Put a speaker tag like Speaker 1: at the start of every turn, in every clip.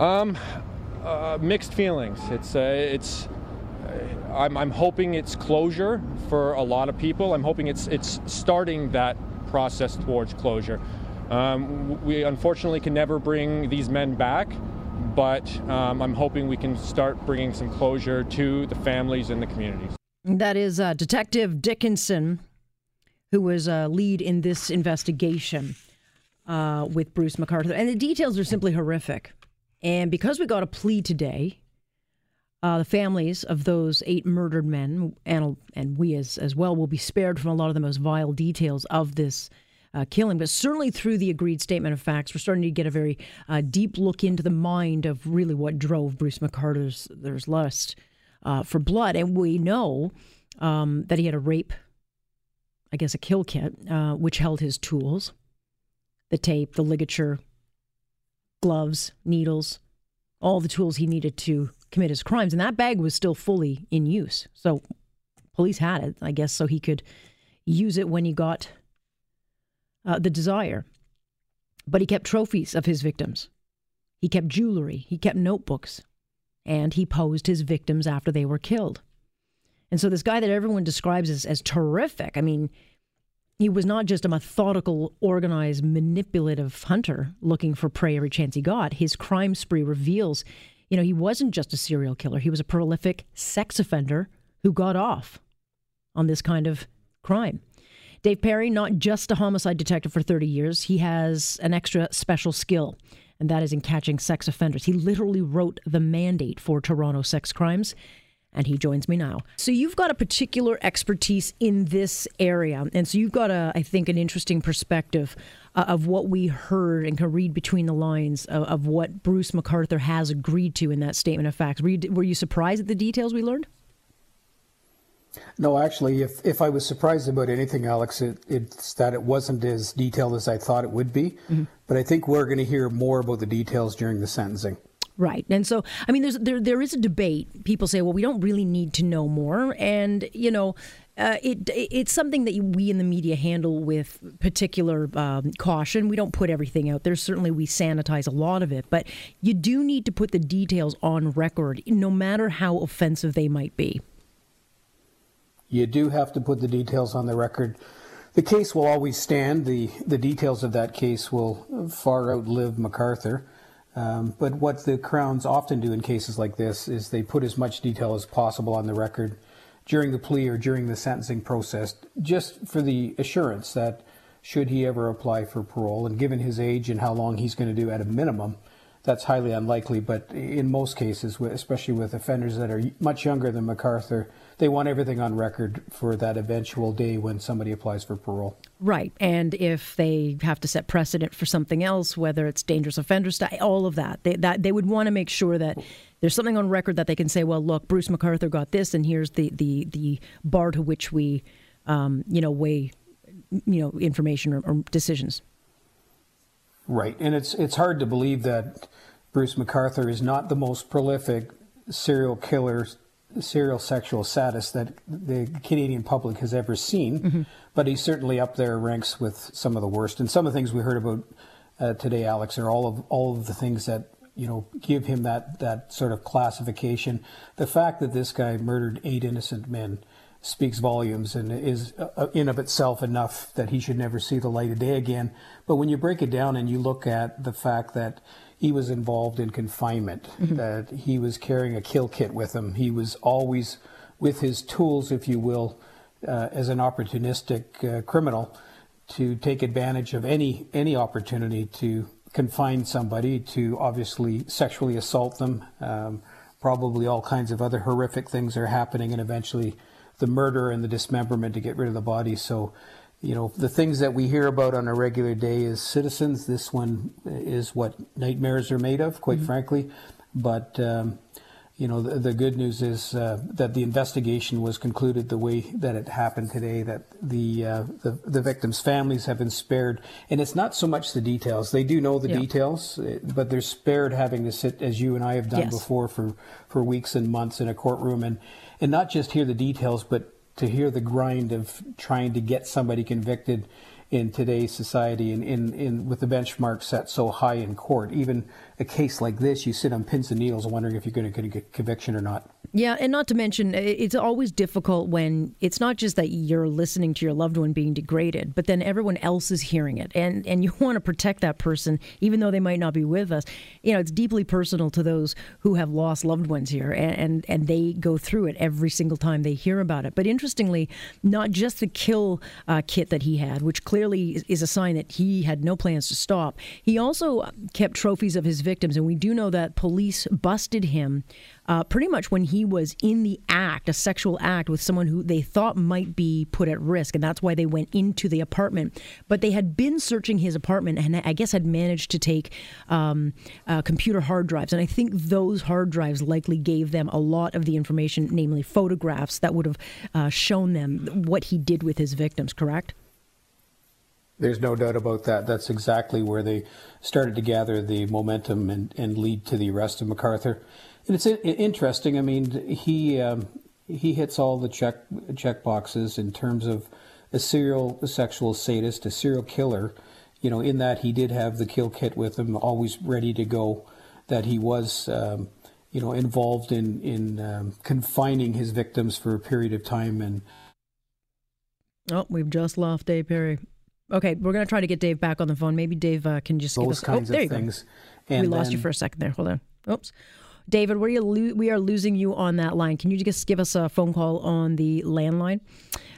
Speaker 1: Um, uh, mixed feelings. It's uh, it's. Uh, I'm, I'm hoping it's closure for a lot of people. I'm hoping it's it's starting that process towards closure. Um, we unfortunately can never bring these men back, but um, I'm hoping we can start bringing some closure to the families and the communities.
Speaker 2: That is uh, Detective Dickinson, who was a lead in this investigation uh, with Bruce McArthur. And the details are simply horrific. And because we got a plea today, uh, the families of those eight murdered men, and, and we as, as well, will be spared from a lot of the most vile details of this uh, killing. But certainly through the agreed statement of facts, we're starting to get a very uh, deep look into the mind of really what drove Bruce McArthur's there's lust uh, for blood. And we know um, that he had a rape, I guess, a kill kit, uh, which held his tools the tape, the ligature, gloves, needles, all the tools he needed to commit his crimes. And that bag was still fully in use. So police had it, I guess, so he could use it when he got uh, the desire. But he kept trophies of his victims. He kept jewelry. He kept notebooks. And he posed his victims after they were killed. And so this guy that everyone describes as, as terrific, I mean, he was not just a methodical, organized, manipulative hunter looking for prey every chance he got. His crime spree reveals, you know, he wasn't just a serial killer. He was a prolific sex offender who got off on this kind of crime. Dave Perry, not just a homicide detective for 30 years, he has an extra special skill, and that is in catching sex offenders. He literally wrote the mandate for Toronto sex crimes and he joins me now. So you've got a particular expertise in this area, and so you've got a, I think, an interesting perspective uh, of what we heard and can read between the lines of, of, what Bruce McArthur has agreed to in that statement of facts. Were you, were you surprised at the details we learned?
Speaker 3: No, actually, if, if I was surprised about anything, Alex, it, it's that it wasn't as detailed as I thought it would be. Mm-hmm. But I think we're going to hear more about the details during the sentencing.
Speaker 2: Right. And so, I mean, there's, there, there is a debate. People say, well, we don't really need to know more. And, you know, uh, it, it's something that we in the media handle with particular um, caution. We don't put everything out there. Certainly, we sanitize a lot of it, but you do need to put the details on record, no matter how offensive they might be.
Speaker 3: You do have to put the details on the record. The case will always stand. The, the details of that case will far outlive McArthur. Um, but what the Crowns often do in cases like this is they put as much detail as possible on the record during the plea or during the sentencing process, just for the assurance that should he ever apply for parole, and given his age and how long he's going to do at a minimum, that's highly unlikely. But in most cases, especially with offenders that are much younger than McArthur, they want everything on record for that eventual day when somebody applies for parole.
Speaker 2: Right. And if they have to set precedent for something else, whether it's dangerous offenders, all of that, they, that, they would want to make sure that there's something on record that they can say, well, look, Bruce McArthur got this, and here's the, the, the bar to which we, um, you know, weigh, you know, information or, or decisions.
Speaker 3: Right. And it's, it's hard to believe that Bruce McArthur is not the most prolific serial killer serial sexual sadist that the Canadian public has ever seen, mm-hmm. but he's certainly up there ranks with some of the worst. And some of the things we heard about uh, today, Alex, are all of all of the things that you know give him that that sort of classification. The fact that this guy murdered eight innocent men speaks volumes and is uh, in of itself enough that he should never see the light of day again. But when you break it down and you look at the fact that he was involved in confinement, mm-hmm. that he was carrying a kill kit with him. He was always with his tools, if you will, uh, as an opportunistic uh, criminal to take advantage of any any opportunity to confine somebody, to obviously sexually assault them. Um, probably all kinds of other horrific things are happening, and eventually the murder and the dismemberment to get rid of the body. So you know, the things that we hear about on a regular day as citizens, this one is what nightmares are made of, quite mm-hmm. frankly. But, um, you know, the, the, good news is uh, that the investigation was concluded the way that it happened today, that the, uh, the, the, victims' families have been spared. And it's not so much the details. They do know the yeah. details, but they're spared having to sit, as you and I have done yes. before, for, for weeks and months in a courtroom and, and not just hear the details, but to hear the grind of trying to get somebody convicted
Speaker 4: in today's society and in, in with the benchmark set so high in court. Even a case like this, you sit on pins and needles wondering if you're going to get a conviction or not.
Speaker 2: Yeah, and not to mention, it's always difficult when it's not just that you're listening to your loved one being degraded, but then everyone else is hearing it, and and you want to protect that person, even though they might not be with us. You know, it's deeply personal to those who have lost loved ones here, and and, and they go through it every single time they hear about it. But interestingly, not just the kill uh, kit that he had, which clearly is a sign that he had no plans to stop. He also kept trophies of his victims, and we do know that police busted him uh, pretty much when he was in the act, a sexual act with someone who they thought might be put at risk. And that's why they went into the apartment. But they had been searching his apartment and I guess had managed to take um, uh, computer hard drives. And I think those hard drives likely gave them a lot of the information, namely photographs that would have uh, shown them what he did with his victims, correct?
Speaker 4: There's no doubt about that. That's exactly where they started to gather the momentum and, and lead to the arrest of McArthur. And it's interesting. I mean, he um, he hits all the check check boxes in terms of a serial sexual sadist, a serial killer. You know, in that he did have the kill kit with him, always ready to go. That he was, um, you know, involved in in um, confining his victims for a period of time. And
Speaker 2: oh, we've just lost Dave Perry. Okay, we're gonna try to get Dave back on the phone. Maybe Dave uh, can just
Speaker 4: those
Speaker 2: give us.
Speaker 4: kinds
Speaker 2: oh, there
Speaker 4: of
Speaker 2: you
Speaker 4: things.
Speaker 2: Go. we lost you for a second there. Hold on. Oops. David, we are, lo- we are losing you on that line. Can you just give us a phone call on the landline?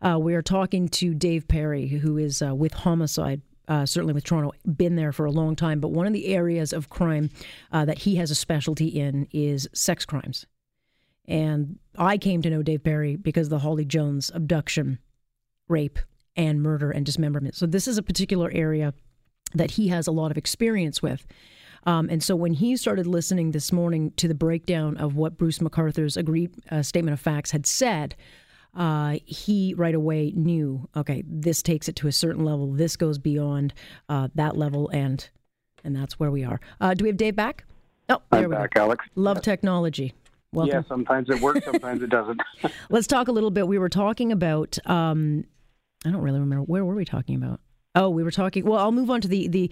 Speaker 2: Uh, we are talking to Dave Perry, who is uh, with Homicide. Uh, certainly with Toronto, been there for a long time. But one of the areas of crime uh, that he has a specialty in is sex crimes. And I came to know Dave Perry because of the Holly Jones abduction, rape, and murder and dismemberment. So this is a particular area that he has a lot of experience with. Um, and so when he started listening this morning to the breakdown of what Bruce McArthur's agreed uh, statement of facts had said, uh, he right away knew, okay, this takes it to a certain level. This goes beyond uh, that level, and and that's where we are. Uh, do we have Dave back?
Speaker 3: Oh, there I'm we back, go. Alex.
Speaker 2: Love technology. Welcome.
Speaker 3: Yeah, sometimes it works, sometimes it doesn't.
Speaker 2: Let's talk a little bit. We were talking about. Um, I don't really remember where were we talking about. Oh, we were talking. Well, I'll move on to the the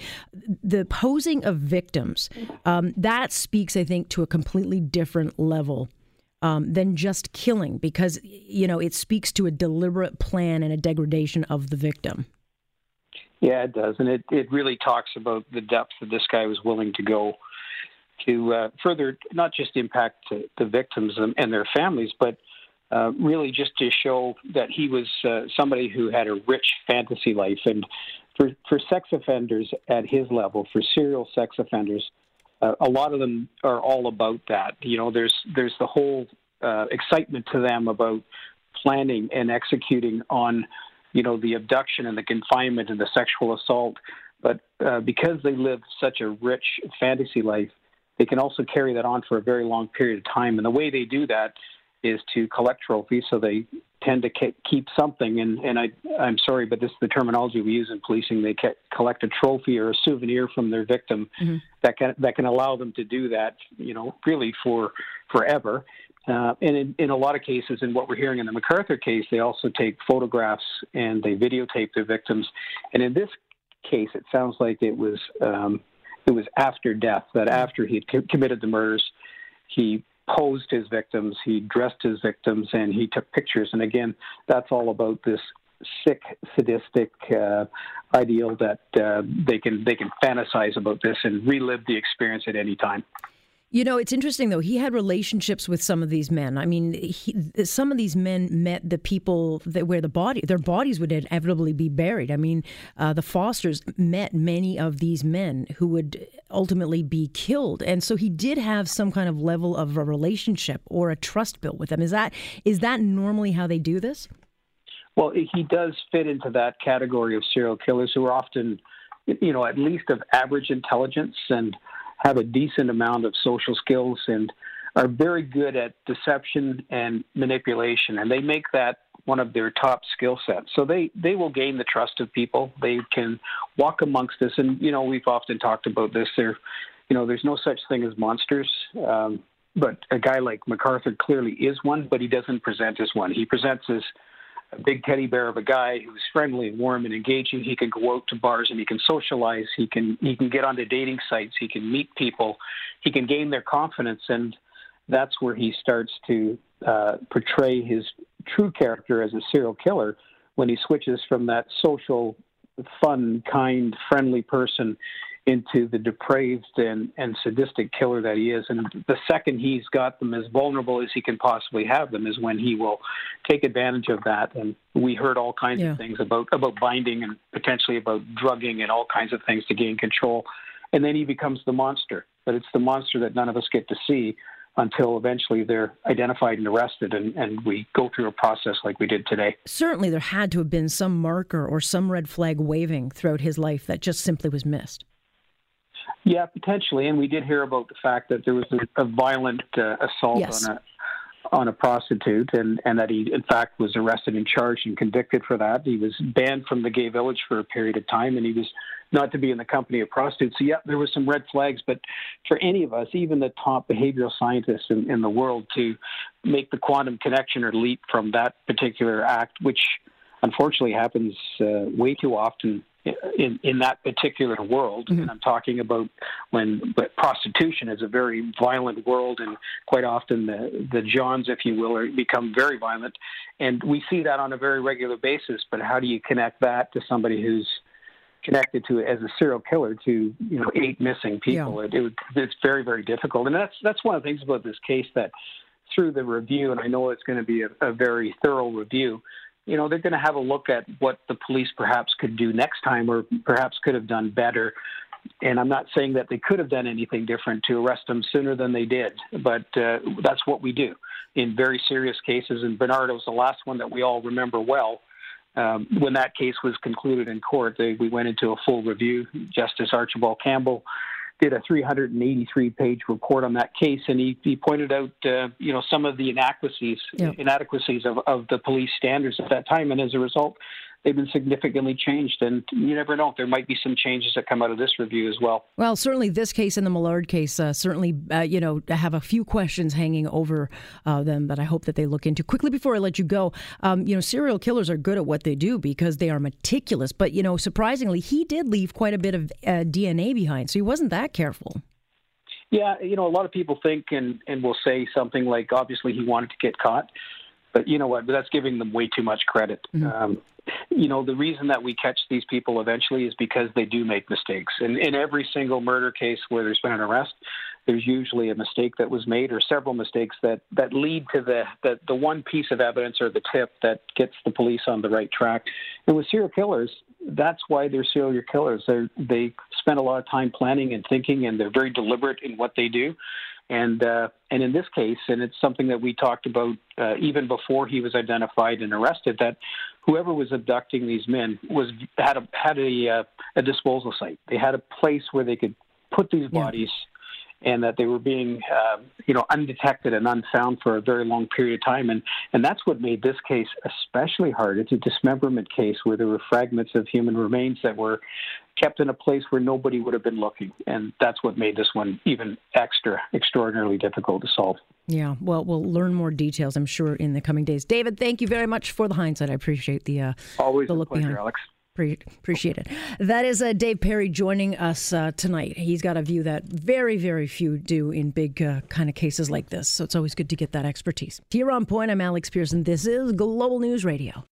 Speaker 2: the posing of victims. Um, that speaks, I think, to a completely different level um, than just killing, because you know it speaks to a deliberate plan and a degradation of the victim.
Speaker 3: Yeah, it does, and it it really talks about the depth that this guy was willing to go to uh, further not just impact the victims and their families, but uh, really just to show that he was uh, somebody who had a rich fantasy life. And for, for sex offenders at his level, for serial sex offenders, uh, a lot of them are all about that. You know, there's there's the whole uh, excitement to them about planning and executing on, you know, the abduction and the confinement and the sexual assault. But uh, because they live such a rich fantasy life, they can also carry that on for a very long period of time. And the way they do that is to collect trophies, so they tend to keep something. And, and I, I'm sorry, but this is the terminology we use in policing. They collect a trophy or a souvenir from their victim mm-hmm. that can that can allow them to do that, you know, really for forever. Uh, and in, in a lot of cases, in what we're hearing in the McArthur case, they also take photographs and they videotape their victims. And in this case, it sounds like it was um, it was after death that after he had committed the murders, he posed his victims, he dressed his victims, and he took pictures. And again, that's all about this sick, sadistic uh, ideal that uh, they can they can fantasize about this and relive the experience at any time.
Speaker 2: You know, it's interesting though. He had relationships with some of these men. I mean, he, some of these men met the people that where the body, their bodies would inevitably be buried. I mean, uh, the Fosters met many of these men who would ultimately be killed, and so he did have some kind of level of a relationship or a trust built with them. Is that is that normally how they do this?
Speaker 3: Well, he does fit into that category of serial killers who are often, you know, at least of average intelligence and have a decent amount of social skills and are very good at deception and manipulation, and they make that one of their top skill sets. So they they will gain the trust of people. They can walk amongst us, and you know we've often talked about this. There, you know, there's no such thing as monsters. Um, but a guy like McArthur clearly is one, but he doesn't present as one. He presents as a big teddy bear of a guy who's friendly and warm and engaging. He can go out to bars and he can socialize. He can he can get onto dating sites. He can meet people. He can gain their confidence, and that's where he starts to uh, portray his true character as a serial killer when he switches from that social, fun, kind, friendly person into the depraved and, and sadistic killer that he is. And the second he's got them as vulnerable as he can possibly have them is when he will take advantage of that. And we heard all kinds yeah. of things about, about binding and potentially about drugging and all kinds of things to gain control. And then he becomes the monster. But it's the monster that none of us get to see until eventually they're identified and arrested and, and we go through a process like we did today.
Speaker 2: Certainly, there had to have been some marker or some red flag waving throughout his life that just simply was missed.
Speaker 3: Yeah, potentially. And we did hear about the fact that there was a, a violent uh, assault yes. on a on a prostitute, and, and that he, in fact, was arrested and charged and convicted for that. He was banned from the gay village for a period of time, and he was not to be in the company of prostitutes. So, yeah, there were some red flags, but for any of us, even the top behavioral scientists in, in the world, to make the quantum connection or leap from that particular act, which unfortunately happens uh, way too often in in that particular world, mm-hmm. and I'm talking about when but prostitution is a very violent world, and quite often the the Johns, if you will, are, become very violent, and we see that on a very regular basis. But how do you connect that to somebody who's connected to it as a serial killer to you know eight missing people? Yeah. It, it, it's very very difficult, and that's that's one of the things about this case that through the review, and I know it's going to be a, a very thorough review you know, they're going to have a look at what the police perhaps could do next time or perhaps could have done better. And I'm not saying that they could have done anything different to arrest them sooner than they did, but uh, that's what we do in very serious cases. And Bernardo's the last one that we all remember well. Um, when that case was concluded in court, they, we went into a full review. Justice Archibald Campbell did a 383 page report on that case, and he, he pointed out, uh, you know, some of the inadequacies, inadequacies of, of the police standards at that time, and as a result, they've been significantly changed. And you never know; there might be some changes that come out of this review as well.
Speaker 2: Well, certainly this case and the Millard case uh, certainly, uh, you know, have a few questions hanging over uh, them that I hope that they look into. Quickly before I let you go, um, you know, serial killers are good at what they do because they are meticulous. But you know, surprisingly, he did leave quite a bit of uh, DNA behind, so he wasn't that careful.
Speaker 3: Yeah, you know, a lot of people think and and will say something like, obviously, he wanted to get caught. But you know what? That's giving them way too much credit. Mm-hmm. Um, you know, the reason that we catch these people eventually is because they do make mistakes. And in every single murder case where there's been an arrest, there's usually a mistake that was made or several mistakes that, that lead to the, the, the one piece of evidence or the tip that gets the police on the right track. And with serial killers, that's why they're serial killers. They're, they spend a lot of time planning and thinking, and they're very deliberate in what they do. And uh, and in this case, and it's something that we talked about uh, even before he was identified and arrested, that whoever was abducting these men was had a had a uh, a disposal site. They had a place where they could put these bodies. Yeah and that they were being, uh, you know, undetected and unfound for a very long period of time. And, and that's what made this case especially hard. It's a dismemberment case where there were fragments of human remains that were kept in a place where nobody would have been looking. And that's what made this one even extra extraordinarily difficult to solve.
Speaker 2: Yeah, well, we'll learn more details, I'm sure, in the coming days. David, thank you very much for the hindsight. I appreciate the uh,
Speaker 3: always
Speaker 2: the look
Speaker 3: pleasure,
Speaker 2: behind.
Speaker 3: Alex.
Speaker 2: Pre- appreciate it. That is uh, Dave Perry joining us uh, tonight. He's got a view that very, very few do in big uh, kind of cases like this. So it's always good to get that expertise. Here on point, I'm Alex Pierson. This is Global News Radio.